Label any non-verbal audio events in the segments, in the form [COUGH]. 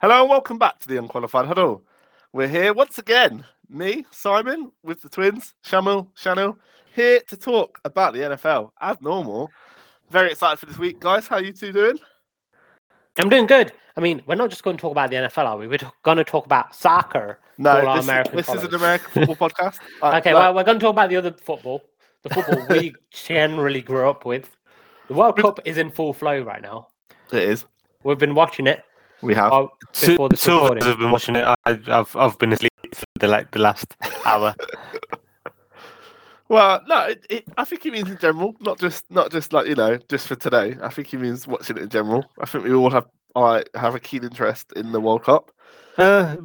Hello and welcome back to the Unqualified Huddle. We're here once again, me, Simon, with the twins, Shamil, Shanil, here to talk about the NFL as normal. Very excited for this week, guys. How you two doing? I'm doing good. I mean, we're not just going to talk about the NFL, are we? We're going to talk about soccer. No, this, American this is an American football [LAUGHS] podcast. Okay, no, well, we're going to talk about the other football, the football we [LAUGHS] generally grew up with. The World Cup is in full flow right now. it is. We've been watching it We have. oh, Two, before this two of us have been watching it. I, I've I've been asleep for the like the last hour. [LAUGHS] Well, no, it, it, I think he means in general, not just not just like you know, just for today. I think he means watching it in general. I think we all have I have a keen interest in the World Cup. Uh,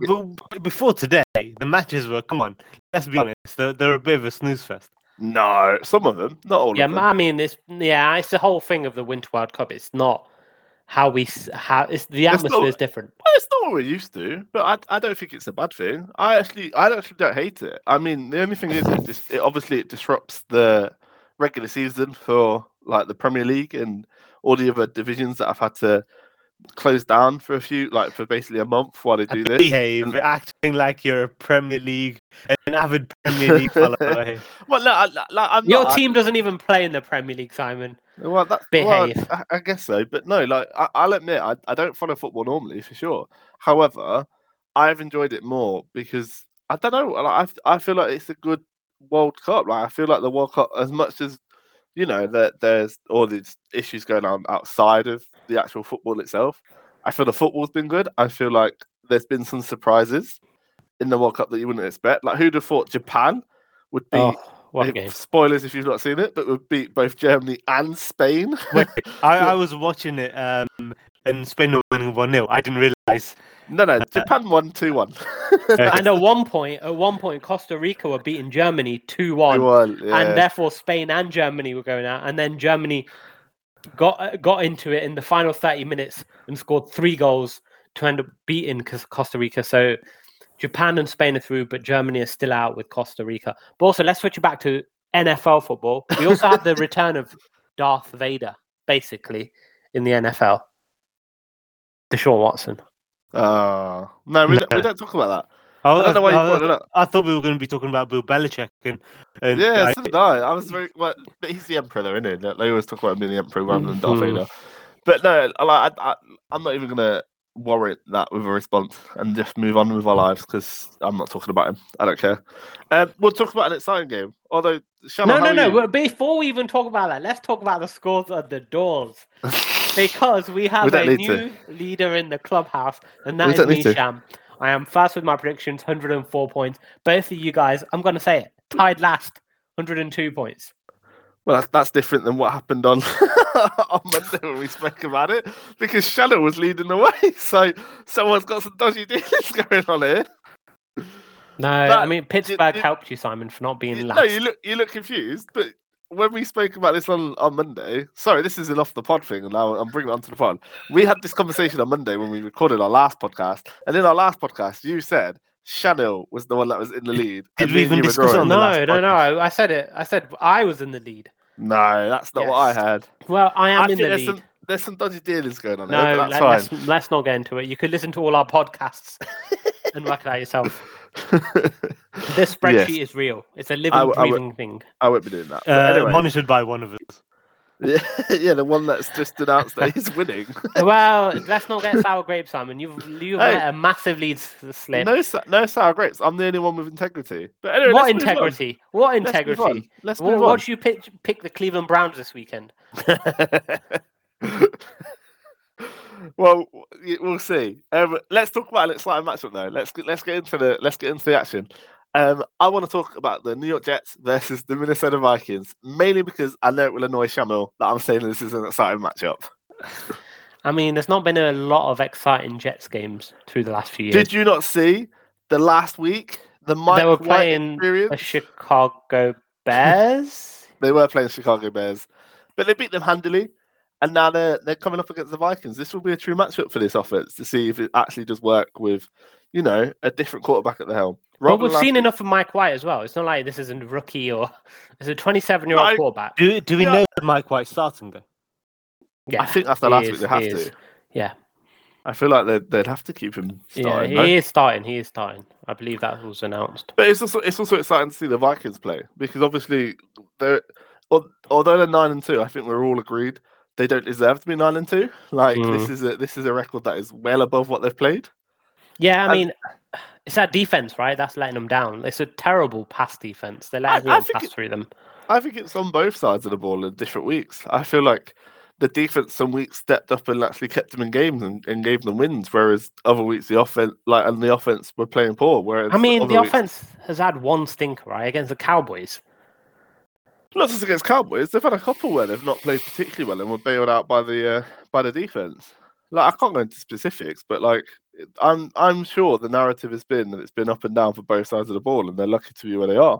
but before today, the matches were. Come on, let's be honest. They're, they're a bit of a snooze fest. No, some of them, not all Yeah, of them. I mean, it's yeah, it's the whole thing of the Winter World Cup. It's not how we s- how it's the It's atmosphere not- is different. Well, it's not what we're used to, but I, I don't think it's a bad thing. I actually I actually don't hate it. I mean, the only thing is, it, dis- it obviously it disrupts the regular season for like the Premier League and all the other divisions that I've had to close down for a few, like for basically a month while they do this. Behave, acting like you're a Premier League, an avid Premier League [LAUGHS] follower. Well, no, I, like, I'm Your not, I- team doesn't even play in the Premier League, Simon. Well, that's well, Behave. I, I guess so, but no, like I, I'll admit, I, I don't follow football normally for sure. However, I've enjoyed it more because I don't know. Like, I I feel like it's a good World Cup. Like I feel like the World Cup, as much as you know that there's all these issues going on outside of the actual football itself. I feel the football's been good. I feel like there's been some surprises in the World Cup that you wouldn't expect. Like who'd have thought Japan would be Oh, what a if- game! Spoilers if you've not seen it, but we beat both Germany and Spain. Wait, I, [LAUGHS] I was watching it, um, and Spain were winning one 0 I didn't realize. no, no, Japan won two one. [LAUGHS] And at one point, at one point, Costa Rica were beating Germany two one. Yeah. and therefore Spain and Germany were going out, and then Germany got uh, got into it in the final thirty minutes and scored three goals to end up beating Costa Rica. So Japan and Spain are through, but Germany is still out with Costa Rica. But also, let's switch it back to NFL football. We also have the [LAUGHS] return of Darth Vader, basically, in the NFL. Deshaun Watson. Oh, no, we don't, we don't talk about that. I, I don't know why I- brought it up. I thought we were going to be talking about Bill Belichick and, and Yeah, I- so did I. I was very well, but he's the emperor, though, isn't he? They always talk about him being the emperor rather than Darth Mhm. Vader. But no, like, I, I, I'm not even gonna warrant that with a response and just move on with our lives because I'm not talking about him. I don't care. Um, we'll talk about an exciting game. Although, Shannon, No, no, no. you? Before we even talk about that, let's talk about the scores at the doors. [LAUGHS] because we have don't a need to. new leader in the clubhouse, and We that is don't me. Sham. I am first with my predictions, 104 points. Both of you guys, I'm going to say it, tied last, 102 points. Well, that's, that's different than what happened on [LAUGHS] on Monday when we spoke about it, because Shannon was leading the way. [LAUGHS] So someone's got some dodgy dealings [LAUGHS] going on here. No, I mean Pittsburgh you- helped you, Simon, for not being You- last. no, you look you look confused. But when we spoke about this on, on Monday, sorry, this is an off the pod thing, and now I'm bringing it onto the pod. We had this conversation on Monday when we recorded our last podcast, and in our last podcast, you said Chanel was the one that was in the lead. Did we even discuss it on the no, last no, no. podcast? I, I said it. I said I was in the lead. No, that's not what I had. Well, I am I in think the there's lead. some there's some dodgy dealings going on No, here, but let, that's us let's not get into it. You could listen to all our podcasts [LAUGHS] and work it out yourself. fine. [LAUGHS] This spreadsheet is real. It's a living, w- I would- breathing thing. I won't be doing that. But uh, anyway, monitored by one of us. Yeah, [LAUGHS] yeah, the one that's just announced that he's winning. [LAUGHS] Well, let's not get sour grapes, Simon. You've you've Hey. let a massive lead slip. no, no sour grapes. I'm the only one with integrity. But anyway, what let's move on. integrity? What Let's move on. integrity? Let's What, move what on. you pick, pick the Cleveland Browns this weekend? [LAUGHS] well, we'll see. Um, let's talk about an exciting matchup though. Let's get, let's get into the let's get into the action. Um, I want to talk about the New York Jets versus the Minnesota Vikings, mainly because I know it will annoy Shamil that I'm saying this is an exciting matchup. I mean, there's not been a lot of exciting Jets games through the last few years. Did you not see the last week the Mike they were White playing experience? the Chicago Bears. [LAUGHS] They were playing Chicago Bears, but they beat them handily. And now they're they're coming up against the Vikings. This will be a true matchup for this offense to see if it actually does work with, you know, a different quarterback at the helm. but Rather we've than seen enough of Mike White as well. It's not like this isn't a rookie or [LAUGHS] it's a 27 year No, old quarterback. Do, do we Yeah. know Mike White starting though? Yeah, I think after he last is, week they have to. Yeah. I feel like they'd, they'd have to keep him Yeah, starting. he no? is starting. He is starting. I believe that was announced. But it's also it's also exciting to see the Vikings play because obviously they're although they're nine and two, I think we're all agreed they don't deserve to be nine and two. Like this hmm. is a this is a record that is well above what they've played. Yeah, I mean, it's that defense, right? That's letting them down. It's a terrible pass defense. They let I- I everyone pass it- through them. I think it's on both sides of the ball in different weeks. I feel like the defense some weeks stepped up and actually kept them in games and, and gave them wins, whereas other weeks the offense like and the offense were playing poor. Whereas I mean, the weeks- offense has had one stinker, right, against the Cowboys. not just against Cowboys, they've had a couple where they've not played particularly well and were bailed out by the uh, by the defense. Like I can't go into specifics, but like I'm I'm sure the narrative has been that it's been up and down for both sides of the ball, and they're lucky to be where they are.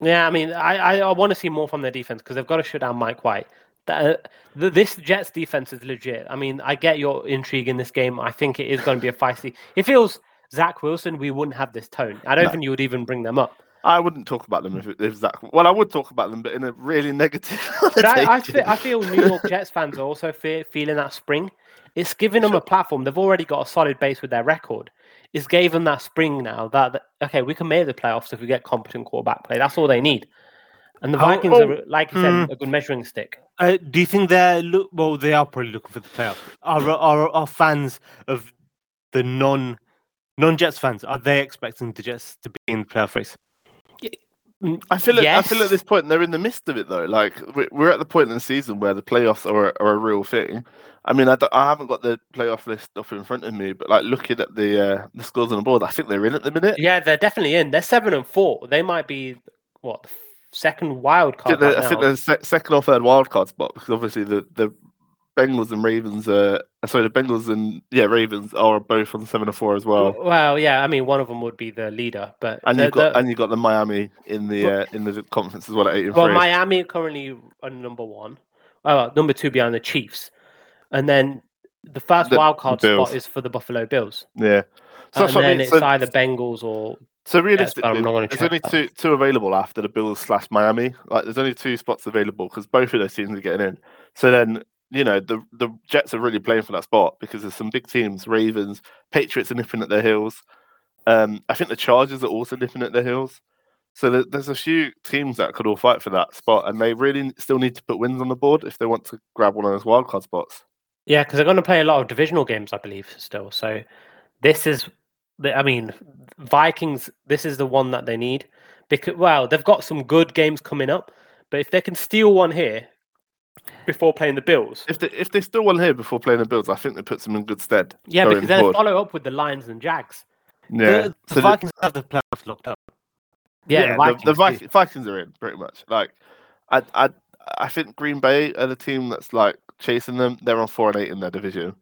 Yeah, I mean, I I, I want to see more from their defense because they've got to shut down Mike White. That, uh, th- this Jets defense is legit. I mean, I get your intrigue in this game. I think it is going to be a feisty. If it was Zach Wilson, we wouldn't have this tone. I don't No. think you would even bring them up. I wouldn't talk about them if it, if Zach. Well, I would talk about them, but in a really negative. [LAUGHS] I, I, feel, I feel New York Jets fans are also fe- feeling that spring. It's giving them a platform. They've already got a solid base with their record. It's gave them that spring now that, that- okay, we can make the playoffs if we get competent quarterback play. That's all they need. And the Oh, Vikings oh, are, like you said, hmm. a good measuring stick. Uh, do you think they're look? Well, they are probably looking for the playoffs. Are are, are fans of the non non Jets fans? Are they expecting the Jets to be in the playoff race? I feel at, I feel at this point they're in the midst of it though. Like we- we're at the point in the season where the playoffs are, a- are a real thing. I mean, I, I haven't got the playoff list up in front of me, but like looking at the uh, the scores on the board, I think they're in at the minute. Yeah, they're definitely in. They're seven and four. They might be what second wild I card. think, right I think they're se- second or third wild card spot because obviously the the Bengals and Ravens are sorry the Bengals and yeah Ravens are both on seven or four as well. Well, yeah, I mean, one of them would be the leader, but And the- you've got the- and you got the Miami in the uh, in the conference as well at eight and Well, three. Miami currently are number one. Oh, number two behind the Chiefs, and then the first The- wild card Bills. spot is for the Buffalo Bills, yeah. So and what I then mean, it's so- either Bengals or So realistically, gonna there's only that. two two available after the Bills slash Miami. Like there's only two spots available because both of those teams are getting in. So then you know the the Jets are really playing for that spot because there's some big teams. Ravens, Patriots are nipping at their heels. Um, I think the Chargers are also nipping at their heels. So there, there's a few teams that could all fight for that spot, and they really still need to put wins on the board if they want to grab one of those wildcard spots. yeah, because they're going to play a lot of divisional games, I believe, still. So this is, I mean, Vikings. This is the one that they need because well, they've got some good games coming up, but if they can steal one here before playing the Bills, If they if they still won here before playing the Bills, I think that puts them in good stead. yeah, because they forward. follow up with the Lions and Jags. Yeah, The, the So the- Vikings have the playoffs locked up. Yeah, yeah, the, the Vikings do. Vikings, Vikings are in pretty much. Like, I, I, I think Green Bay are the team that's like chasing them. They're on four and eight in their division.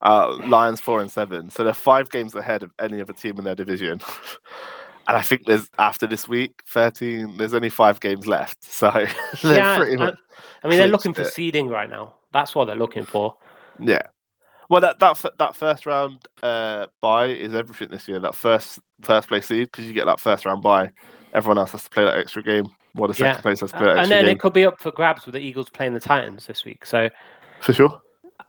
Uh, Lions four and seven, so they're five games ahead of any other team in their division. [LAUGHS] and I think there's after this week, thirteen. There's only five games left, so [LAUGHS] Yeah, I- I mean, they're looking for seeding right now. That's what they're looking for. Yeah. Well, that that that first round uh, buy is everything this year. That first first place seed because you get that first round buy. Everyone else has to play that extra game. Well, the second Yeah. place has to play that and extra then game it could be up for grabs with the Eagles playing the Titans this week. So for sure.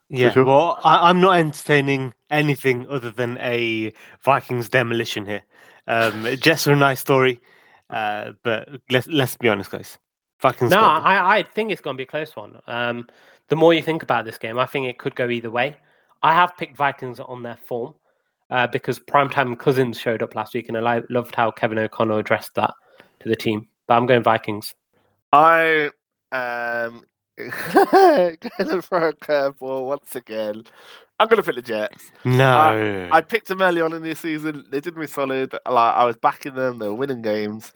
Yeah, sure. well, I, I'm not entertaining anything other than a Vikings demolition here. Um, Jets are a nice story, uh, but let's let's be honest, guys. Vikings. no. I, I think it's going to be a close one. Um, the more you think about this game, I think it could go either way. I have picked Vikings on their form uh, because primetime cousins showed up last week, and I loved how Kevin O'Connell addressed that to the team. But I'm going Vikings. I am [LAUGHS] going to throw a curveball once again. I'm going to pick the Jets. no. I picked them early on in the season. They did me solid. Like I was backing them. They were winning games.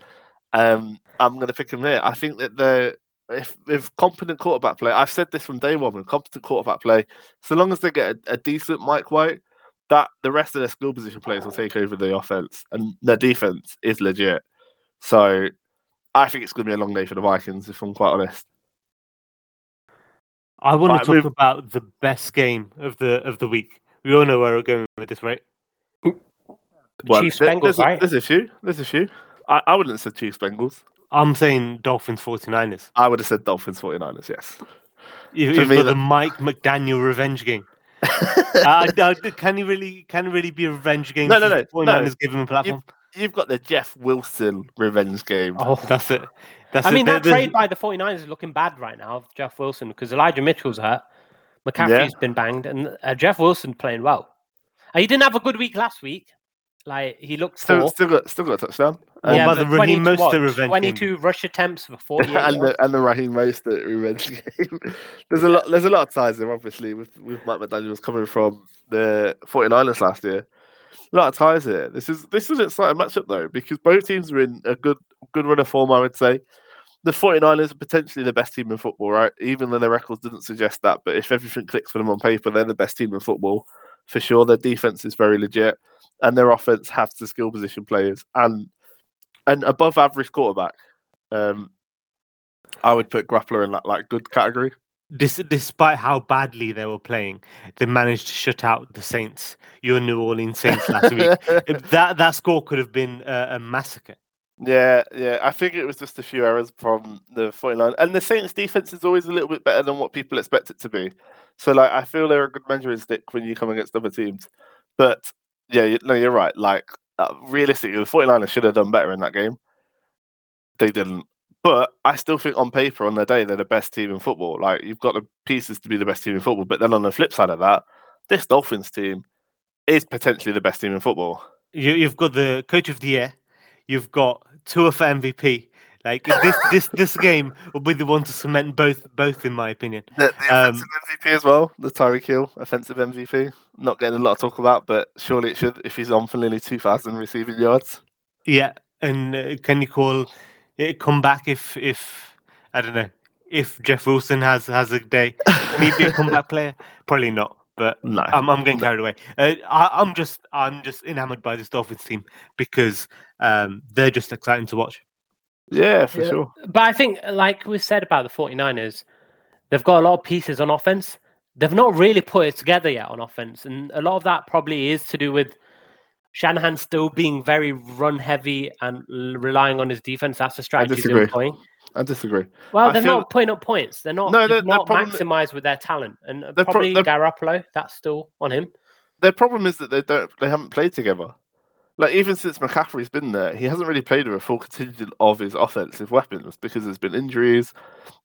Um, I'm going to pick them here. I think that the if with competent quarterback play, I've said this from day one. With competent quarterback play, so long as they get a, a decent Mike White, that the rest of their skill position players will take over the offense, and their defense is legit. So, I think it's going to be a long day for the Vikings. If I'm quite honest. I want Right, to talk move- about the best game of the of the week. We all know where we're going with this, right? Chiefs there- Bengals, there's, a, right? there's a few. There's a few. I, I wouldn't have said Chiefs Bengals. I'm saying Dolphins 49ers. I would have said Dolphins 49ers. Yes. If, For if me, for the Mike McDaniel revenge game. [LAUGHS] uh, uh, can he really? Can it really be a revenge game? No, no, no, the no. 49ers give him a platform. You've got the Jeff Wilson revenge game. Oh, That's it. That's I mean, that trade by the 49ers is looking bad right now, Jeff Wilson, because Elijah Mitchell's hurt. McCaffrey's been banged, and uh, Jeff Wilson playing well. Uh, he didn't have a good week last week. Like, he looked Still, still got, still got a touchdown. What yeah, but the Raheem 20 Mostert revenge game? 22 rush attempts for 48 [LAUGHS] and the and the Raheem Mostert revenge [LAUGHS] game. there's a lot there's a lot of ties there, obviously, with, with Mike McDaniels coming from the 49ers last year. A lot of ties here. This is this is an exciting matchup though, because both teams are in a good good run of form, I would say. The 49ers are potentially the best team in football, right? Even though their records didn't suggest that. But if everything clicks for them on paper, they're the best team in football for sure. Their defense is very legit, and their offense has the skill position players and an above average quarterback. Um, I would put Garoppolo in that like good category. Dis- despite how badly they were playing, they managed to shut out the Saints, your New Orleans Saints last week. [LAUGHS] That that score could have been uh, a massacre. Yeah, yeah. I think it was just a few errors from the 49. And the Saints defense is always a little bit better than what people expect it to be. So like I feel they're a good measuring stick when you come against other teams. But yeah, no, you're right. Like uh, realistically, the 49ers should have done better in that game. They didn't. But I still think on paper, on their day, they're the best team in football. Like you've got the pieces to be the best team in football. But then on the flip side of that, this Dolphins team is potentially the best team in football. You, you've got the coach of the year, you've got Tua for MVP. Like this, this, this game will be the one to cement both, both in my opinion. The, the Um, offensive MVP as well, the Tyreek Hill offensive MVP. Not getting a lot of talk about, but surely it should if he's on for nearly 2,000 receiving yards. Yeah, and uh, can you call it come back if, if I don't know, if Jeff Wilson has has a day, maybe a comeback player? Probably not. But No. I'm, I'm getting carried away. Uh, I, I'm just I'm just enamored by this Dolphins team because um, they're just exciting to watch. yeah, for Yeah. sure. But I think, like we said about the 49ers, they've got a lot of pieces on offense. They've not really put it together yet on offense. And a lot of that probably is to do with Shanahan still being very run heavy and relying on his defense. That's the strategy he's disagree. employing. I disagree. Well, they're feel- not putting up points. They're not, No, they're the- the not problem- maximized with their talent. And the pro- probably the- Garoppolo, that's still on him. Their problem is that they don't they haven't played together. Like even since McCaffrey's been there, he hasn't really played with a full contingent of his offensive weapons because there's been injuries.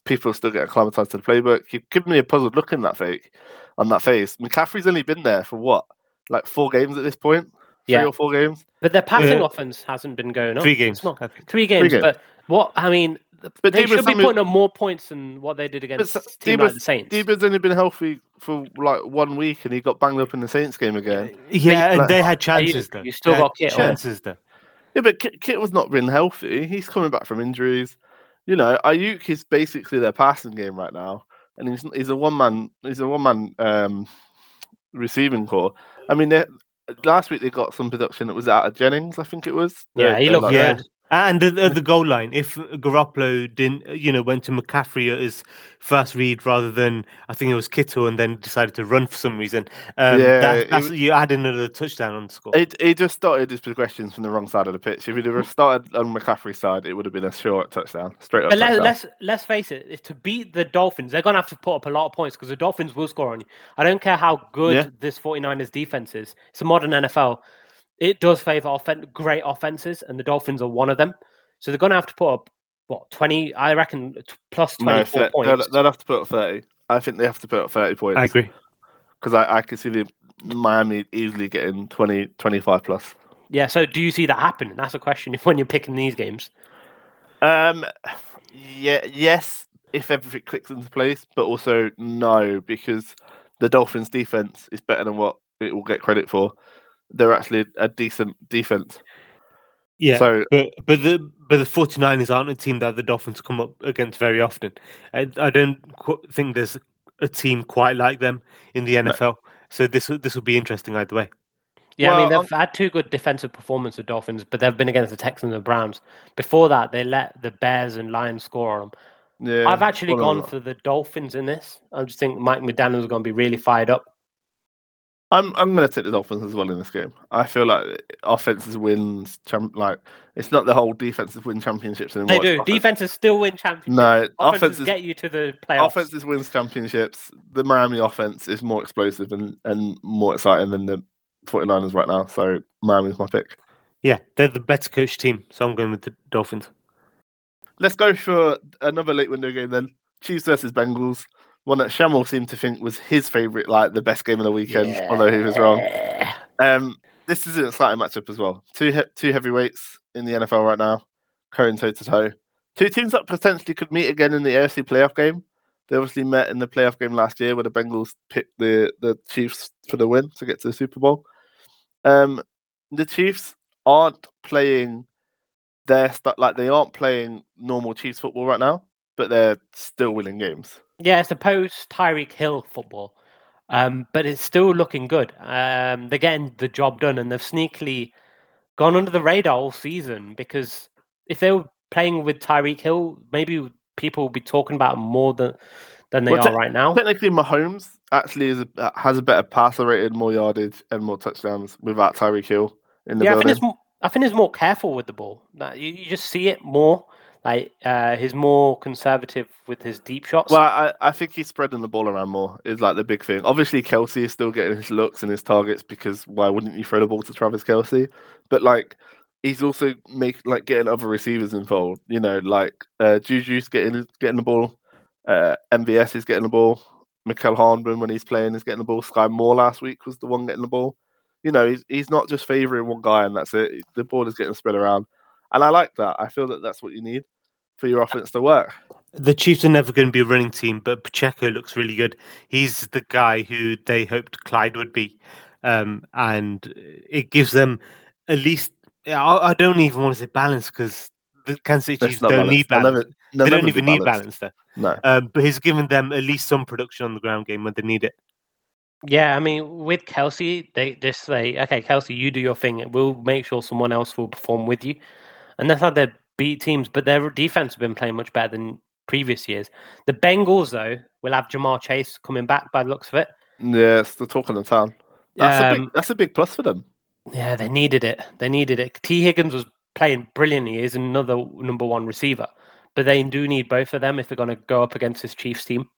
People still get acclimatized to the playbook. You've given me a puzzled look in that fake on that face. McCaffrey's only been there for what? Like four games at this point? Three Yeah. or four games? But their passing Yeah. offense hasn't been going on. Three It's games. not- I think. Three games. games. But what, I mean, th- But they Deebo should be Samuel- putting up more points than what they did against Sa- a team like the Saints. Deebo's only been healthy for like one week and he got banged up in the Saints game again. Yeah, and like- they had Hey, you- chances though. you still They got Kit chances though. Yeah, but Kit, Kit was not been healthy. He's coming back from injuries. You know, Aiyuk is basically their passing game right now, and he's he's a one man he's a one man um, receiving corps. I mean, last week they got some production that was out of Jennings, I think it was. yeah, They're- he looked like- Yeah. good. And the, the, the goal line, if Garoppolo didn't, you know, went to McCaffrey at his first read rather than I think it was Kittle, and then decided to run for some reason, um, Yeah, that, that's was- you add another touchdown on the score. It, he just started his progressions from the wrong side of the pitch. If he'd have started on McCaffrey's side, it would have been a short touchdown, straight up But let, touchdown. let's let's face it, if to beat the Dolphins, they're gonna have to put up a lot of points because the Dolphins will score on you. I don't care how good Yeah. this 49ers defense is. It's a modern NFL. It does favor offen- great offenses, and the Dolphins are one of them. So they're gonna have to put up what 20, I reckon, t- plus no, 24 they'll, points. they'll have to put up thirty. I think they have to put up thirty points. I agree. because I, I could see the Miami easily getting 20, 25 plus. Yeah. So do you see that happening? That's a question [LAUGHS] when you're picking these games. Um, yeah, yes, if everything clicks into place, but also no, because the Dolphins' defense is better than what it will get credit for. They're actually a decent defense. Yeah, So but but the but the 49ers aren't a team that the Dolphins come up against very often. I, I don't qu- think there's a team quite like them in the NFL. So this will- this will be interesting either way. Yeah, I mean they've um, had two good defensive performances, the Dolphins, but they've been against the Texans and the Browns. Before that, they let the Bears and Lions score on them. yeah, I've actually gone for the Dolphins in this. I just think Mike McDaniel's going to be really fired up. I'm I'm going to take the Dolphins as well in this game. I feel like offenses wins. Champ, like it's not the whole defensive win championships anymore. They do. offense- Defenses still win championships. No, Offenses offenses get you to the playoffs. offenses wins championships. The Miami offense is more explosive and, and more exciting than the 49ers right now. So Miami's my pick. Yeah, they're the better coach team, so I'm going with the Dolphins. Let's go for another late window game then. Chiefs versus Bengals. One that Shamil seemed to think was his favourite, like the best game of the weekend, although he was wrong. Yeah. Um, this is an exciting matchup as well. Two he- two heavyweights in the NFL right now, going toe to toe. Two teams that potentially could meet again in the AFC playoff game. They obviously met in the playoff game last year where the Bengals picked the, the Chiefs for the win to get to the Super Bowl. Um, the Chiefs aren't playing their st- like they aren't playing normal Chiefs football right now, but they're still winning games. Yeah, it's a post Tyreek Hill football, um, but it's still looking good. Um, they're getting the job done, and they've sneakily gone under the radar all season because if they were playing with Tyreek Hill, maybe people would be talking about more than than they Well, are te- right now. Technically, Mahomes actually is a, has a better passer rated, more yardage, and more touchdowns without Tyreek Hill in the Yeah, I think building. it's I think he's more careful with the ball. You just see it more. Uh, he's more conservative with his deep shots. Well, I, I think he's spreading the ball around more is like the big thing. Obviously, Kelce is still getting his looks and his targets because why wouldn't you throw the ball to Travis Kelce? But like, he's also make like getting other receivers involved. You know, like uh, Juju's getting getting the ball. Uh, MVS is getting the ball. Mecole Hardman when he's playing is getting the ball. Skyy Moore last week was the one getting the ball. You know, he's he's not just favouring one guy and that's it. The ball is getting spread around, and I like that. I feel that that's what you need for your offense to work. The Chiefs are never going to be a running team, but Pacheco looks really good. He's the guy who they hoped Clyde would be, um, and it gives them at least. I, I don't even want to say balance because the Kansas City That's Chiefs don't need balanced. They'll balance. never- they'll they don't never be even need balanced. balance there. No. Um, but he's given them at least some production on the ground game when they need it. Yeah, I mean, with Kelce, they just say, okay, Kelce, you do your thing. We'll make sure someone else will perform with you. And that's how they beat teams. But their defense have been playing much better than previous years. The Bengals, though, will have Ja'Marr Chase coming back by the looks of it. Yeah, it's the talk of the town. That's, a big, Um, that's a big plus for them. Yeah, they needed it. They needed it. Tee Higgins was playing brilliantly. He's another number one receiver. But they do need both of them if they're going to go up against this Chiefs team.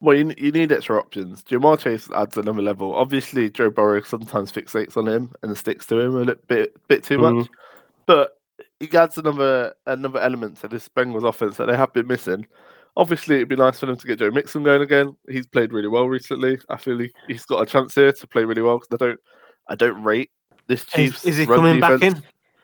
Well, you, you need extra options. Ja'Marr Chase adds another level. Obviously, Joe Burrow sometimes fixates on him and sticks to him a little bit, bit too much. But he adds another another element to this Bengals offense that they have been missing. Obviously, it'd be nice for them to get Joe Mixon going again. He's played really well recently. I feel he, he's got a chance here to play really well because I don't I don't rate this Is, Chiefs. is he run coming back in?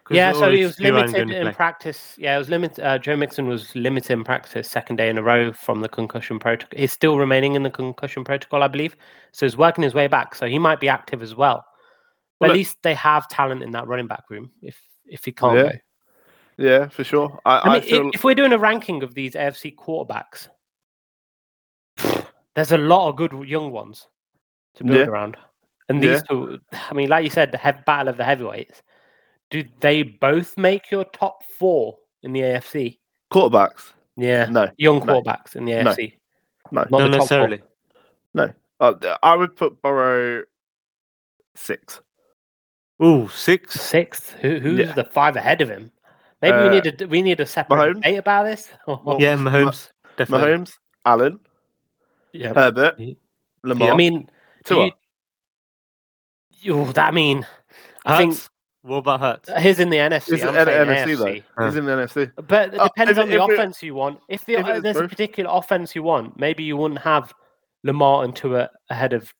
Yeah, so he was limited in practice. Yeah, it was limited. Uh, Joe Mixon was limited in practice second day in a row from the concussion protocol. He's still remaining in the concussion protocol, I believe. So he's working his way back. So he might be active as well. But Well, at it- least they have talent in that running back room. If if he can't Yeah. go, Yeah, for sure. I, I I, mean, feel if, if we're doing a ranking of these AFC quarterbacks, [SIGHS] there's a lot of good young ones to build Yeah. around. And these two, I mean, like you said, the hev- battle of the heavyweights. Do they both make your top four in the AFC? quarterbacks. Yeah, No, young no, quarterbacks in the AFC. no. Not Not the top four. necessarily. Uh, I would put Burrow six. Ooh, six. Sixth. Who, who's Yeah. the five ahead of him? Maybe Uh, we need a we need a separate Mahomes? debate about this. [LAUGHS] Well, Yeah, Mahomes. Definitely. Mahomes, Allen, yeah. Herbert, He- Lamar. I mean, do Tua. you, you, that I mean, I think Hurts? What about Hurts? he's in the NFC. He's in the saying NFC AFC. though. He's in the NFC. But it Uh, depends if on the if it- offense you want. If, the, if it uh, was there's a particular offense you want, maybe you wouldn't have Lamar and Tua ahead of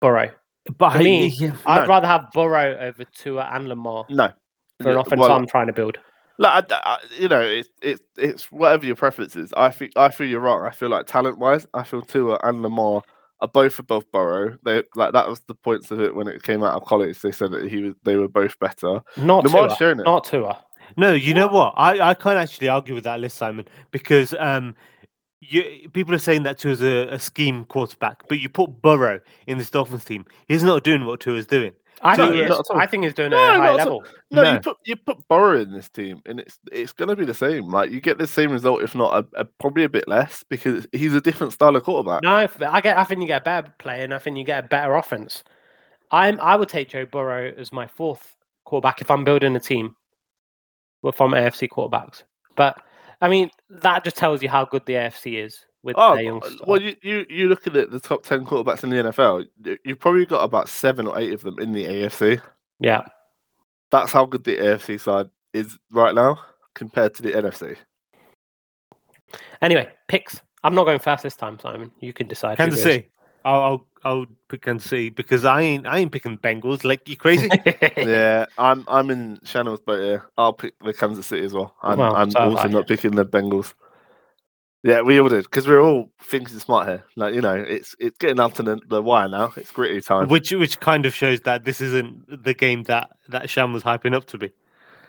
Burrow. But For me, yeah, I'd No. rather have Burrow over Tua and Lamar No. For an offense well, I'm trying to build. Like, I, I- you know, it's it's it's whatever your preference is. I think I feel you're wrong. I feel like talent wise, I feel Tua and Lamar are both above Burrow. They like that was the points of it when it came out of college. They said that he was they were both better. Not Lamar's Tua. shown it. Not Tua. No, you know what? I, I can't actually argue with that list, Simon, because um, you, people are saying that Tua's a, a scheme quarterback, but you put Burrow in this Dolphins team. He's not doing what Tua's doing. I think he is. not at all. I think he's doing it No, at a high level. No, No. you put you put Burrow in this team, and it's it's going to be the same. Like you get the same result, if not a, a, probably a bit less, because he's a different style of quarterback. No, I get. I think you get a better play, and I think you get a better offense. I'm I would take Joe Burrow as my fourth quarterback if I'm building a team well, from AFC quarterbacks. But I mean, that just tells you how good the AFC is with Oh, their young. Uh, well, you, you you look at the top ten quarterbacks in the NFL. you- You've probably got about seven or eight of them in the AFC. yeah. That's how good the AFC side is right now compared to the NFC. Anyway, picks. I'm not going fast this time, Simon. You can decide. Kansas. City. I'll, I'll I'll pick Kansas City because I ain't I ain't picking Bengals. Like you crazy? [LAUGHS] yeah, I'm I'm in Shannon's boat here. I'll pick the Kansas City as well. I'm, Well, I'm so also I. not picking the Bengals. Yeah, we all did because we're all thinking smart here. Like you know, it's it's getting up to the, the wire now. It's gritty time. which which kind of shows that this isn't the game that that Sham was hyping up to be.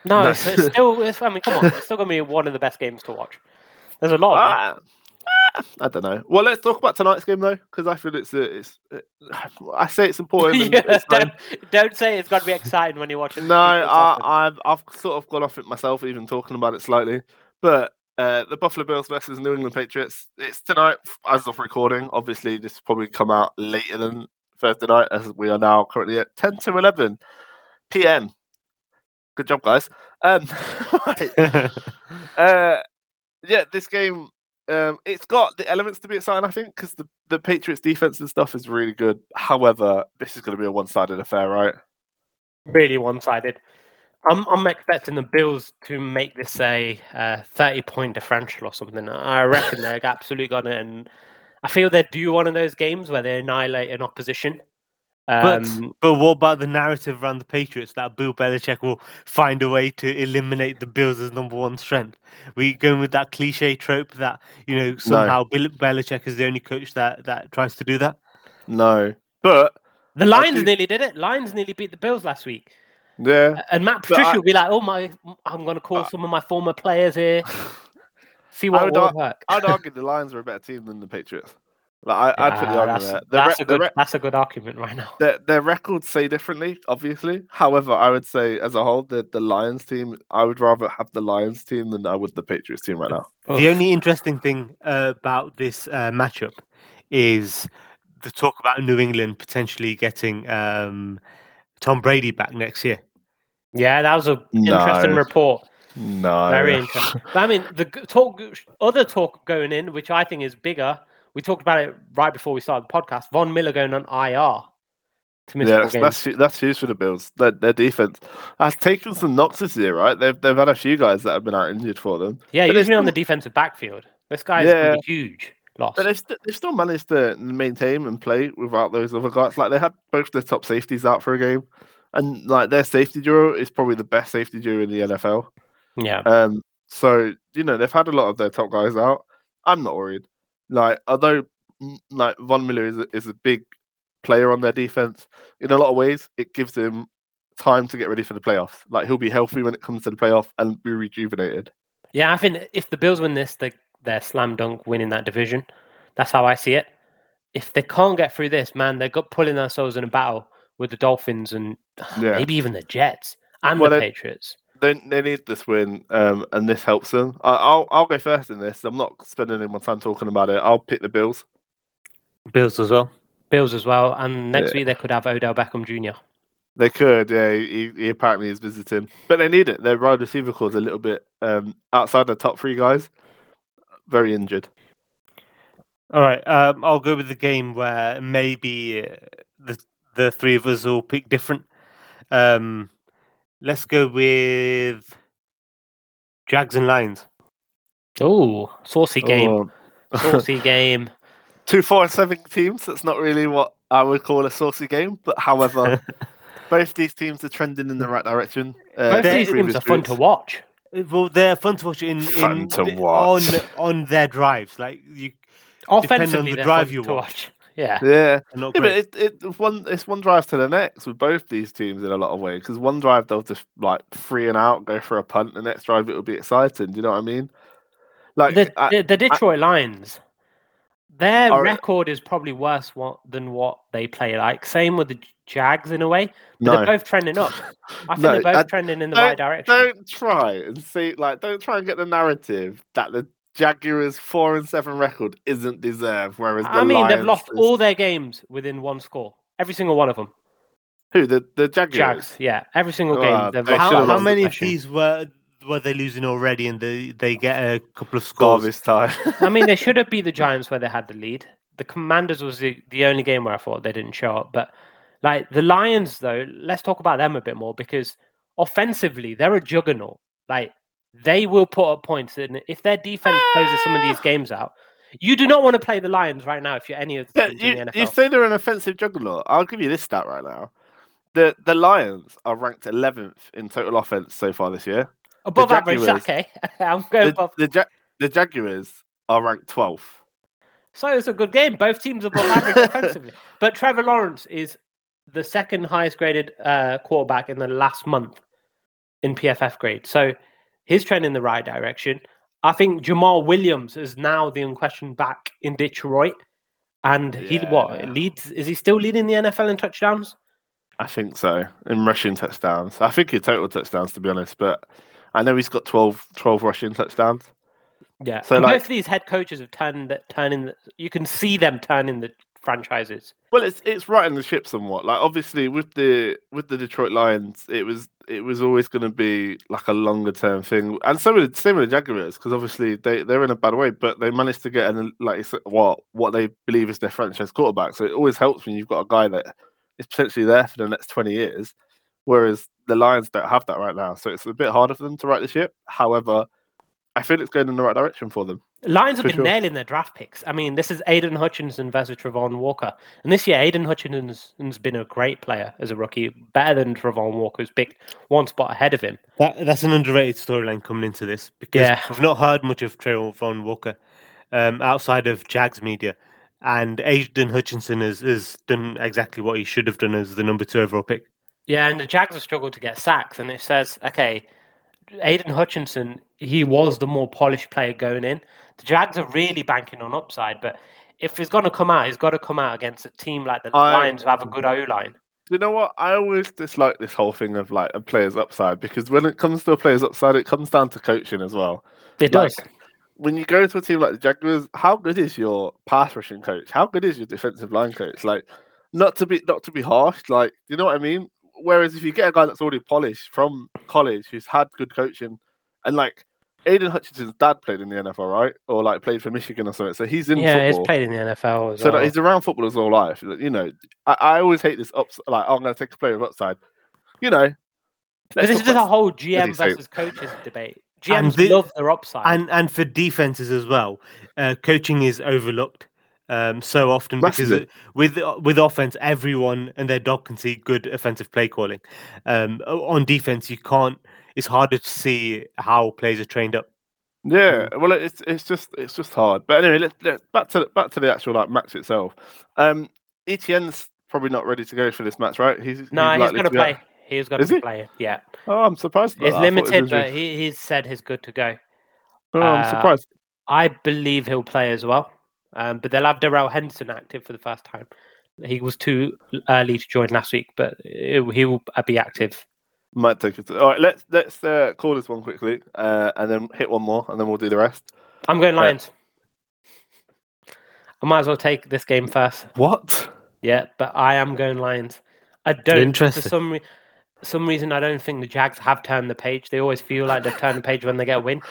no, No. it's, it's still. It's, I mean, come on. It's still going to be one of the best games to watch. There's a lot. Of them. Ah, ah, I don't know. Well, let's talk about tonight's game though, because I feel it's a, it's. uh, I say it's important. [LAUGHS] and Yeah, it's don't, don't say it's got to be exciting when you're watching. No, [LAUGHS] It's I. I've I've sort of gone off it myself, even talking about it slightly. But uh, the Buffalo Bills versus New England Patriots. It's tonight as of recording. Obviously, this will probably come out later than Thursday night, as we are now currently at ten to eleven p.m. Good job, guys. Um, [LAUGHS] right. [LAUGHS] Uh, yeah, this game, um, it's got the elements to be exciting, I think, because the, the Patriots defense and stuff is really good. However, this is going to be a one sided affair, right? really one-sided. I'm I'm expecting the Bills to make this a uh, 30 point differential or something. I reckon they're absolutely gonna, and I feel they do one of those games where they annihilate an opposition. But Um, but what about the narrative around the Patriots that Bill Belichick will find a way to eliminate the Bills as number one strength? We going with that cliche trope that you know somehow Bill Belichick is the only coach that that tries to do that. No. But, the Lions do- nearly did it. Lions nearly beat the Bills last week, yeah. and Matt But Patricia I- will be like, "Oh my, I'm gonna call Uh, some of my former players here, [LAUGHS] see what I what would will ar- work." I'd [LAUGHS] argue the Lions are a better team than the Patriots. Like, I, I'd put the argument that's, there. The that's re- a the good. re- that's a good argument right now. their, their records say differently, obviously. However, I would say as a whole, the, the Lions team, I would rather have the Lions team than I would the Patriots team right now. The only interesting thing uh, about this uh, matchup is the talk about New England potentially getting um, Tom Brady back next year. Yeah, that was a interesting report. No. Very interesting. I mean, the talk, other talk going in, which I think is bigger. We talked about it right before we started the podcast. Von Miller going on IR Yeah, that's, that's that's huge for the Bills. Their, their defense has taken some knocks this year, right? They've they've had a few guys that have been out injured for them, yeah, but they usually on the defensive backfield. This guy's Yeah. a huge loss. but they've, st- they've still managed to maintain and play without those other guys. Like they had both their top safeties out for a game, and like their safety duo is probably the best safety duo in the NFL. Yeah, Um, so you know they've had a lot of their top guys out. I'm not worried. Like although like Von Miller is a, is a big player on their defense in a lot of ways, it gives him time to get ready for the playoffs. Like he'll be healthy when it comes to the playoff and be rejuvenated. yeah. I think if the Bills win this, they they're slam dunk winning that division. That's how I see it. If they can't get through this, man, they're got pulling themselves in a battle with the Dolphins and [SIGHS] Yeah. maybe even the Jets and Well, the they- Patriots. They they need this win, um, and this helps them. I, I'll I'll go first in this. I'm not spending any more time talking about it. I'll pick the Bills. Bills as well. Bills as well, and next Yeah. week they could have Odell Beckham Jr. They could, yeah. He, he apparently is visiting, but they need it. Their wide receiver corps is a little bit um, outside the top three guys. Very injured. All right, um, I'll go with the game where maybe uh, the the three of us will pick different. Um, let's go with Jags and Lions. Oh, saucy game, Oh. [LAUGHS] saucy game. Two four and seven teams. That's not really what I would call a saucy game, but however, [LAUGHS] both these teams are trending in the right direction. Uh, Both they're- these previous teams are fun to watch. Uh, Well, they're fun to watch in, in to watch. on on their drives. Like you, Offensively, on the drive fun you to watch. watch. Yeah, Yeah, yeah, but it, it it's one it's one drive to the next with both these teams in a lot of ways. Because one drive they'll just like free and out, go for a punt. The next drive it'll be exciting. Do you know what I mean? Like the, I- the, the Detroit Lions, their Are- record is probably worse what, than what they play like. Same with the Jags in a way. But no, They're both trending up. I think No, they're both I- trending in the right direction. don't try and see like don't try and get the narrative that the Jaguars four and seven record isn't deserved, whereas the I mean, they've lost is- all their games within one score. Every single one of them. Who the the Jaguars? Jags, yeah, every single Oh, game. Ah, they've they How, how many of these were were they losing already, and they they get a couple of scores? Garbage time. [LAUGHS] I mean, they should have beat the [LAUGHS] Giants where they had the lead. The Commanders was the, the only game where I thought they didn't show up. But like the Lions, though, let's talk about them a bit more because offensively, they're a juggernaut. Like they will put up points, and if their defense closes some of these games out, you do not want to play the Lions right now if you're any of the you, in the you say they're an offensive juggernaut. I'll give you this stat right now. The the Lions are ranked 11th in total offense so far this year. above average, okay. [LAUGHS] I'm going The, above. the, Ja- the Jaguars are ranked 12th. So it's a good game. Both teams are above average offensively. [LAUGHS] But Trevor Lawrence is the second highest graded uh, quarterback in the last month in PFF grade. So he's trending in the right direction. I think Jamaal Williams is now the unquestioned back in Detroit. And he what Yeah. leads is he still leading the NFL in touchdowns? I think so. In rushing touchdowns. I think in total touchdowns, to be honest. But I know he's got 12, 12 rushing touchdowns. Yeah. So, And like- both of these head coaches have turned the, turning the, you can see them turning the franchises. Well, it's it's right in the ship somewhat. Like obviously with the with the Detroit Lions, it was it was always going to be like a longer term thing, and so with same with the Jaguars because obviously they they're in a bad way, but they managed to get an like what what they believe is their franchise quarterback. So it always helps when you've got a guy that is potentially there for the next twenty years, whereas the Lions don't have that right now. So it's a bit harder for them to right the ship. However, I feel it's going in the right direction for them. Lions have been sure. nailing their draft picks. I mean, this is Aidan Hutchinson versus Travon Walker. And this year, Aidan Hutchinson's been a great player as a rookie, better than Travon Walker, who's picked one spot ahead of him. That that's an underrated storyline coming into this because Yeah. we've not heard much of Travon Walker um, outside of Jags media, and Aidan Hutchinson has, has done exactly what he should have done as the number two overall pick. Yeah, and the Jags have struggled to get sacks. And it says, okay, Aidan Hutchinson, he was the more polished player going in. The Jags are really banking on upside, but if he's going to come out, he's got to come out against a team like the I- Lions who have a good O line. You know what? I always dislike this whole thing of like a player's upside because when it comes to a player's upside, it comes down to coaching as well. It Like, does. when you go to a team like the Jaguars, how good is your pass rushing coach? How good is your defensive line coach? Like, not to be not to be harsh, like you know what I mean. Whereas if you get a guy that's already polished from college, who's had good coaching, and like Aidan Hutchinson's dad played in the NFL, right? Or like played for Michigan or something, so he's in Yeah, he's played in the NFL as So well. like, he's around football his whole life. You know, I, I always hate this ups like oh, I'm going to take a player with upside. You know, But this is just a whole GM he versus coaches debate. GMs the- love their upside. And and for defenses as well, uh, coaching is overlooked um, so often because it- with with offense, everyone and their dog can see good offensive play calling. Um, on defense, you can't. It's harder to see how players are trained up. Yeah, well, it's it's just it's just hard. But anyway, let's, let's back to back to the actual like match itself. Um, Etienne's probably not ready to go for this match, right? He's no, he's likely going to be out. play. He's going Is to he? play. Yeah, Oh, I'm surprised. about it's that. I thought he limited, but injured. he, he's said he's good to go. Oh, I'm uh, surprised. I believe he'll play as well. Um, but they'll have Darrell Henderson active for the first time. He was too early to join last week, but he he will uh, be active. Might take it. All right, let's let's uh, call this one quickly, uh, and then hit one more, and then we'll do the rest. I'm going Uh, Lions. I might as well take this game first. What? Yeah, but I am going Lions. I don't. Interesting. For some re- some reason, I don't think the Jags have turned the page. They always feel like they've turned the page when they get a win.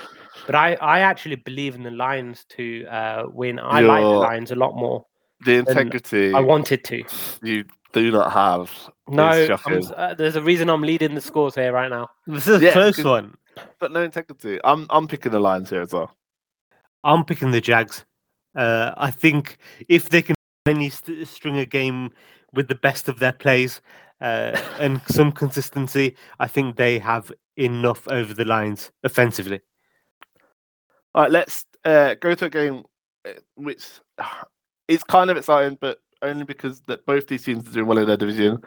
But I, I actually believe in the Lions to uh, win. I like the Lions a lot more. The integrity I wanted to. you do not have. No, is I'm, shocking. s- uh, there's a reason I'm leading the scores here right now. This is a Yeah, close one. but no integrity. I'm I'm picking the Lions here as well. I'm picking the Jags. Uh, I think if they can only st- string a game with the best of their plays uh, and some consistency, I think they have enough over the lines offensively. All right, let's uh, go to a game uh, which [SIGHS] is kind of exciting, but only because that both these teams are doing well in their division,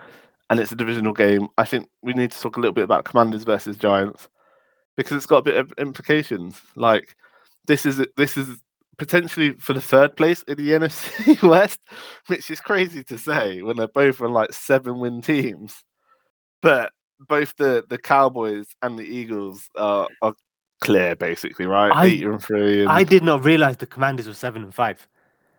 and it's a divisional game. I think we need to talk a little bit about Commanders versus Giants because it's got a bit of implications. Like this is this is potentially for the third place in the [LAUGHS] NFC West, which is crazy to say when they're both on like seven win teams. But both the the Cowboys and the Eagles are, are clear, basically, right? I- Eight and three. And... I did not realize the Commanders were seven and five.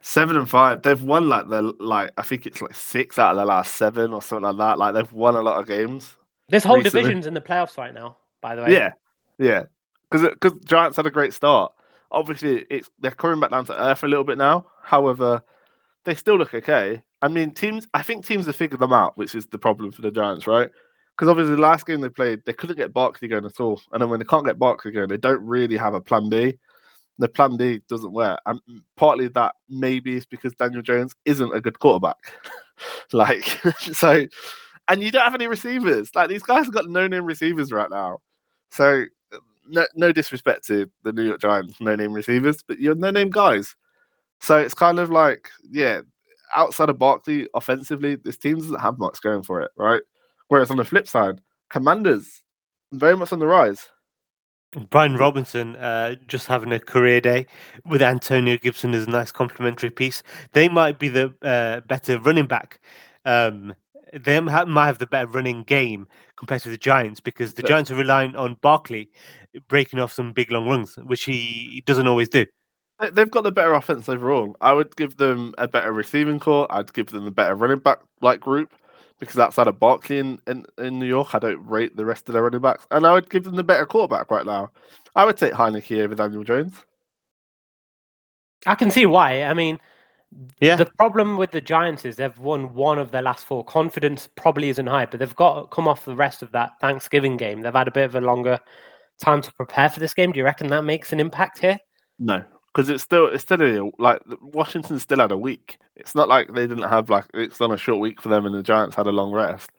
Seven and five. They've won like the like I think it's like six out of the last seven or something like that. Like they've won a lot of games. This whole Recently. division's in the playoffs right now. By the way, Yeah, yeah. Because because Giants had a great start. Obviously, it's they're coming back down to earth a little bit now. However, they still look okay. I mean, teams. I think teams have figured them out, which is the problem for the Giants, right? Because obviously, the last game they played, they couldn't get Barkley going at all. And then when they can't get Barkley going, they don't really have a plan B. The plan B doesn't work. And partly that maybe is because Daniel Jones isn't a good quarterback. [LAUGHS] like, [LAUGHS] so, and you don't have any receivers. Like, these guys have got no name receivers right now. So, no, no disrespect to the New York Giants, no name receivers, but you're no name guys. So it's kind of like, yeah, outside of Barkley, offensively, this team doesn't have much going for it, right? Whereas on the flip side, Commanders very much on the rise. Brian Robinson uh, just having a career day with Antonio Gibson is a nice complimentary piece. They might be the uh, better running back. Um, they ha- might have the better running game compared to the Giants because the Yeah. Giants are relying on Barkley breaking off some big long runs, which he doesn't always do. They- They've got the better offense overall. I would give them a better receiving corps. I'd give them a better running back like group because outside of Barkley in, in, in New York, I don't rate the rest of their running backs. And I would give them the better quarterback right now. I would take Heinicke over Daniel Jones. I can see why. I mean, Yeah. the problem with the Giants is they've won one of their last four. Confidence probably isn't high, but they've got to come off the rest of that Thanksgiving game. They've had a bit of a longer time to prepare for this game. Do you reckon that makes an impact here? No, because it's still it's still a, like Washington still had a week. It's not like they didn't have like it's on a short week for them, and the Giants had a long rest.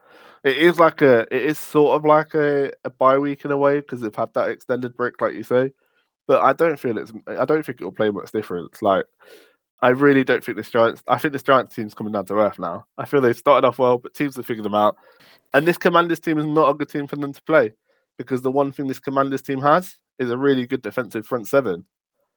It is like a it is sort of like a, a bye week in a way because they've had that extended break, like you say. But I don't feel it's I don't think it will play much difference. Like I really don't think this Giants. I think this Giants team's coming down to earth now. I feel they've started off well, but teams have figured them out. And this Commanders team is not a good team for them to play because the one thing this Commanders team has is a really good defensive front seven.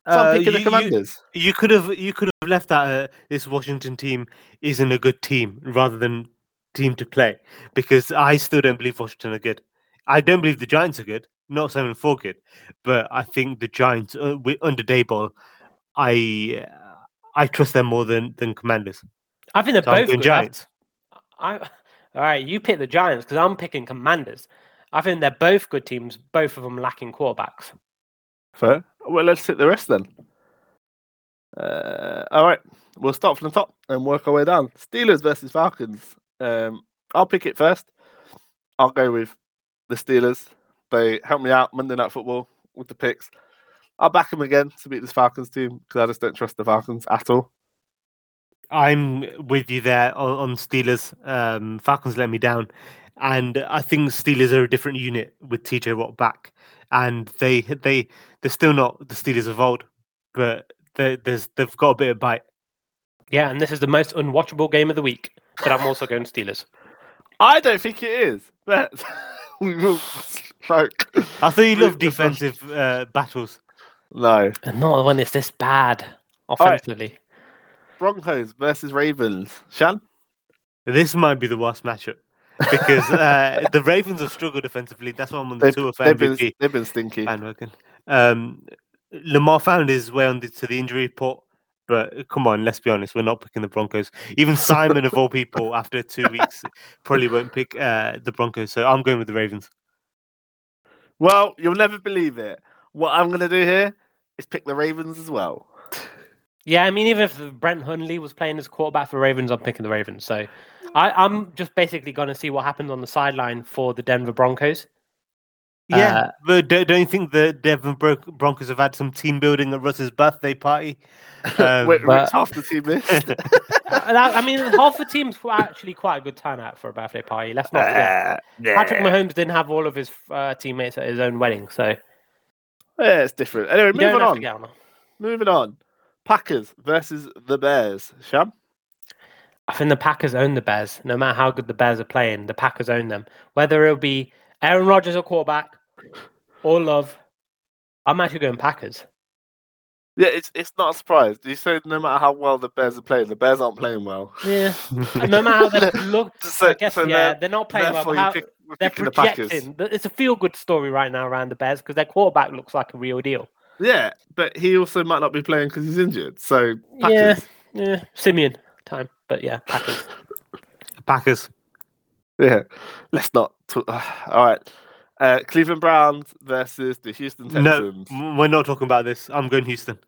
So I'm Uh, picking the you- you- You could have you could have left that uh, this Washington team isn't a good team rather than team to play because I still don't believe Washington are good. I don't believe the Giants are good. Not seven and four good, but I think the Giants uh, wi- under Daboll, I uh, I trust them more than than Commanders. I think they're So both going good. I- Giants. I, all right, you pick the Giants because I'm picking Commanders. I think they're both good teams, both of them lacking quarterbacks. Fair. Well, let's hit the rest then. Uh, all right, we'll start from the top and work our way down. Steelers versus Falcons. Um, I'll pick it first. I'll go with the Steelers. They helped me out Monday Night Football with the picks. I'll back them again to beat this Falcons team because I just don't trust the Falcons at all. I'm with you there on, Steelers. Um, Falcons let me down, and I think Steelers are a different unit with TJ Watt back, and they they they're still not the Steelers of old, but they, there's they've got a bit of bite. Yeah, and this is the most unwatchable game of the week. But I'm also going Steelers. I don't think it is, but [LAUGHS] we will. Like, I thought you Re- love [LAUGHS] defensive uh, battles. no. And not when it's this bad offensively. Broncos versus Ravens. Shan? This might be the worst matchup because uh, [LAUGHS] the Ravens have struggled defensively. That's why I'm on the They've, tour for they've, been, MVP. they've been stinky. bandwagon. Um, Lamar found his way on the, to the injury report, but come on, let's be honest, we're not picking the Broncos. Even Simon, of all people, [LAUGHS] after two weeks, probably won't pick uh, the Broncos. So I'm going with the Ravens. Well, you'll never believe it. What I'm going to do here is pick the Ravens as well. Yeah, I mean, even if Brett Hundley was playing as quarterback for Ravens, I'm picking the Ravens. So I, I'm just basically going to see what happens on the sideline for the Denver Broncos. Yeah, Uh, but don't, don't you think the Devon Bro- Broncos have had some team building at Russ's birthday party? [LAUGHS] Um, Wait, but- half the team missed. [LAUGHS] I mean, half the team's were actually quite a good turnout for a birthday party. Let's not forget. Uh, Patrick Mahomes didn't have all of his uh, teammates at his own wedding, so Yeah, it's different. Anyway, don't moving on. on. Moving on. Packers versus the Bears. Sham? I think the Packers own the Bears. No matter how good the Bears are playing, the Packers own them. Whether it'll be Aaron Rodgers at quarterback All Love, I'm actually going Packers. Yeah, it's it's not a surprise. You said no matter how well the Bears are playing, the Bears aren't playing well. Yeah, [LAUGHS] no matter how they look, So, I guess so yeah, there- they're not playing well. therefore But you how, pick, they're picking the projecting. It's a feel-good story right now around the Bears because their quarterback looks like a real deal. Yeah, but he also might not be playing because he's injured. So Packers. Yeah. Yeah, Simeon time, but yeah, Packers. [LAUGHS] Packers. Yeah, let's not. Talk. [SIGHS] All right, uh, Cleveland Browns versus the Houston No, Texans. m- we're not talking about this. I'm going Houston.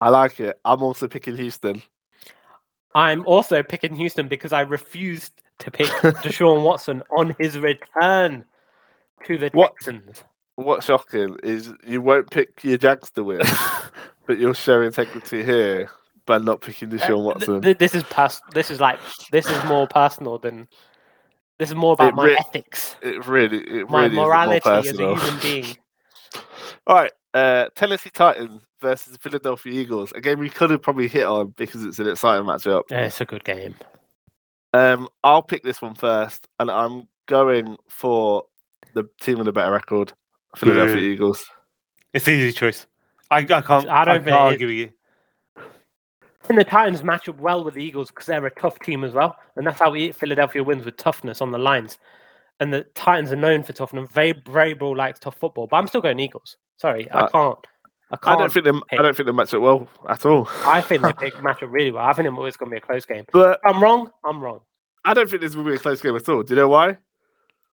I like it. I'm also picking Houston. I'm also picking Houston because I refused to pick [LAUGHS] Deshaun Watson on his return to the What? Texans. What's shocking is you won't pick your Jags to win, [LAUGHS] but you'll show integrity here by not picking Uh, Deshaun th- Watson. th- this is past. This is like this is more personal than. This is more about It my ethics, It really, it my really morality is as a human being. [LAUGHS] All right, uh, Tennessee Titans versus Philadelphia Eagles. A game we could have probably hit on because it's an exciting matchup. Yeah, it's a good game. Um, I'll pick this one first, and I'm going for the team with the better record, Philadelphia Boo. Eagles. It's an easy choice. I, I can't. I I don't can't argue with you. And the Titans match up well with the Eagles because they're a tough team as well, and that's how we Philadelphia wins with toughness on the lines. And the Titans are known for toughness. Very, very ball likes tough football, but I'm still going Eagles. Sorry, I Uh, can't. I I can't. don't think them. I don't think they match up well at all. I think they pick [LAUGHS] match up really well. I think it's going to be a close game. But I'm wrong. I'm wrong. I don't think this will be a close game at all. Do you know why?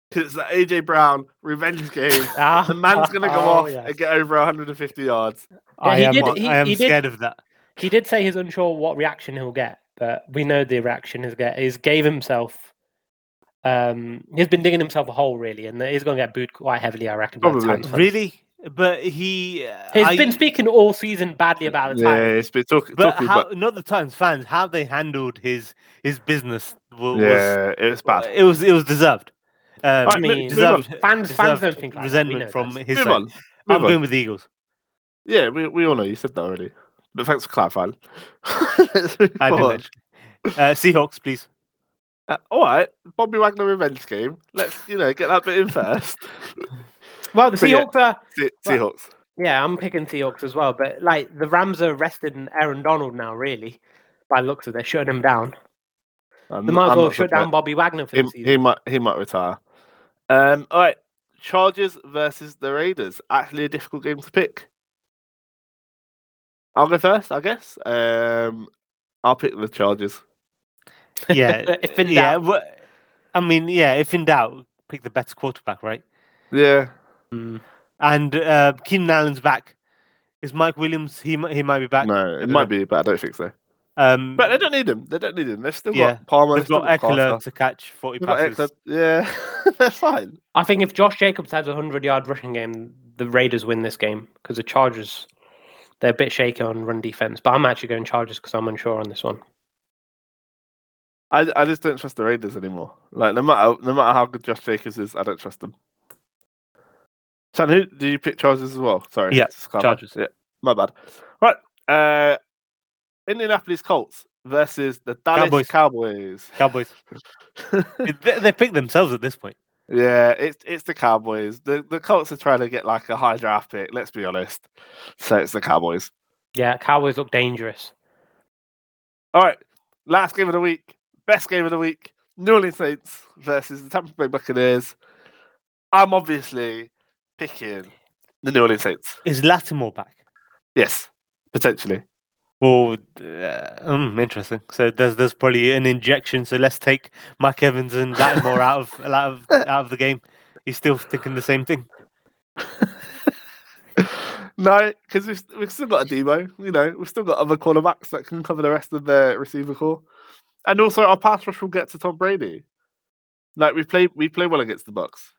Because it's the AJ Brown revenge game. [LAUGHS] Ah, The man's going to go [LAUGHS] oh, off yes. and get over 150 yards. I am. did- he- I am he did- scared of that. He did say he's unsure what reaction he'll get, but we know the reaction he's get. He's gave himself. Um, he's been digging himself a hole really, and he's going to get booed quite heavily. I reckon. by the Probably. Really, but he. uh, He's I- been speaking all season badly about the Times. Yeah, Titans. it's been talk, But talking how? about. Not the Titans fans. How they handled his his business wa- was. Yeah, it's bad. It was. It was deserved. Um, I mean, move on. fans fans deserved don't think like resentment from this. his Move side. on. Move I'm on. going with the Eagles. Yeah, we, we all know you said that already. But thanks for clarifying. [LAUGHS] I mention. [LAUGHS] Uh, Seahawks, please. Uh, all right, Bobby Wagner revenge game. Let's you know get that bit in first. [LAUGHS] Well, the But yeah. Seahawks are. Se- Right. Seahawks. Yeah, I'm picking Seahawks as well. But like the Rams are resting Aaron Donald now, really. By the looks of it, they're shutting him down. I'm, They might as well shut down Bobby Wagner for He, the season. he might he might retire. Um, all right, Chargers versus the Raiders. Actually, a difficult game to pick. I'll go first, I guess. Um, I'll pick the Chargers. Yeah. [LAUGHS] If in yeah. doubt. wha- I mean, yeah. If in doubt, pick the better quarterback, right? Yeah, Mm. And uh, Keenan Allen's back. Is Mike Williams? He he might be back. no, it might know. be, but I don't think so. Um, But they don't need him. They don't need him. They've still Yeah, got Palmer. they've they've got Ekeler to catch forty they've passes. Yeah, [LAUGHS] they're fine. I think if Josh Jacobs has a hundred yard rushing game, the Raiders win this game because the Chargers they're a bit shaky on run defense. But I'm actually going Chargers because I'm unsure on this one. I, I just don't trust the Raiders anymore. Like no matter no matter how good Josh Jacobs is, I don't trust them. Shan, who did you pick Chargers as well? Sorry, Yeah, just clarify. Chargers. Yeah, my bad. Right, uh, Indianapolis Colts versus the Dallas Cowboys. Cowboys. Cowboys. [LAUGHS] they, they pick themselves at this point. Yeah, it's it's the Cowboys. The the Colts are trying to get like a high draft pick. Let's be honest. So it's the Cowboys. Yeah, Cowboys look dangerous. All right, last game of the week, best game of the week: New Orleans Saints versus the Tampa Bay Buccaneers. I'm obviously picking the New Orleans Saints. Is Lattimore back? Yes, potentially. Well, uh, um, interesting. So there's there's probably an injection. So let's take Mike Evans and Lattimore out of out of out of the game. He's still thinking the same thing. [LAUGHS] no, because we've, we've still got a demo. You know, we've still got other cornerbacks that can cover the rest of their receiver corps, and also our pass rush will get to Tom Brady. Like we play, we play well against the Bucks.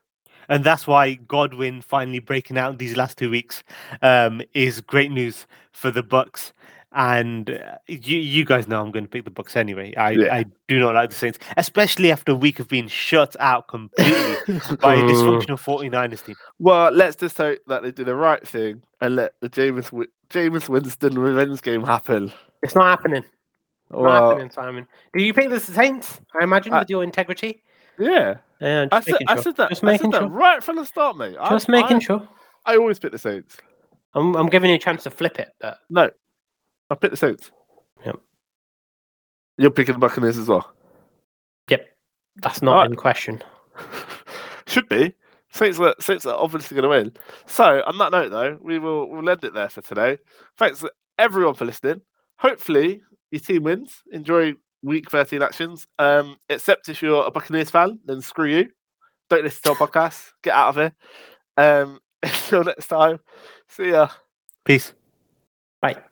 And that's why Godwin finally breaking out these last two weeks um, is great news for the Bucks. And uh, you, you guys know I'm going to pick the Bucks anyway. I, Yeah. I do not like the Saints, especially after a week of being shut out completely [LAUGHS] by a dysfunctional 49ers team. Well, let's just hope that they do the right thing and let the James Wi- Jameis Winston revenge game happen. It's not happening. Not happening, Simon. Do you pick the Saints? I imagine I- with your integrity. yeah, Yeah, I said, making I said that. Just I making said that sure. right from the start, mate. I- Just making I, sure. I always pick the Saints. I'm, I'm giving you a chance to flip it, but No, I picked the Saints. Yep. You're picking the Buccaneers as well. Yep. That's not right. in question. [LAUGHS] Should be. Saints are, Saints are obviously going to win. So, on that note, though, we will we'll end it there for today. Thanks everyone for listening. Hopefully, your team wins. Enjoy week 13 actions. Um, except if you're a Buccaneers fan, then screw you. Don't listen to our podcast. Get out of here. Um, [LAUGHS] until next time, see ya. Peace. Bye.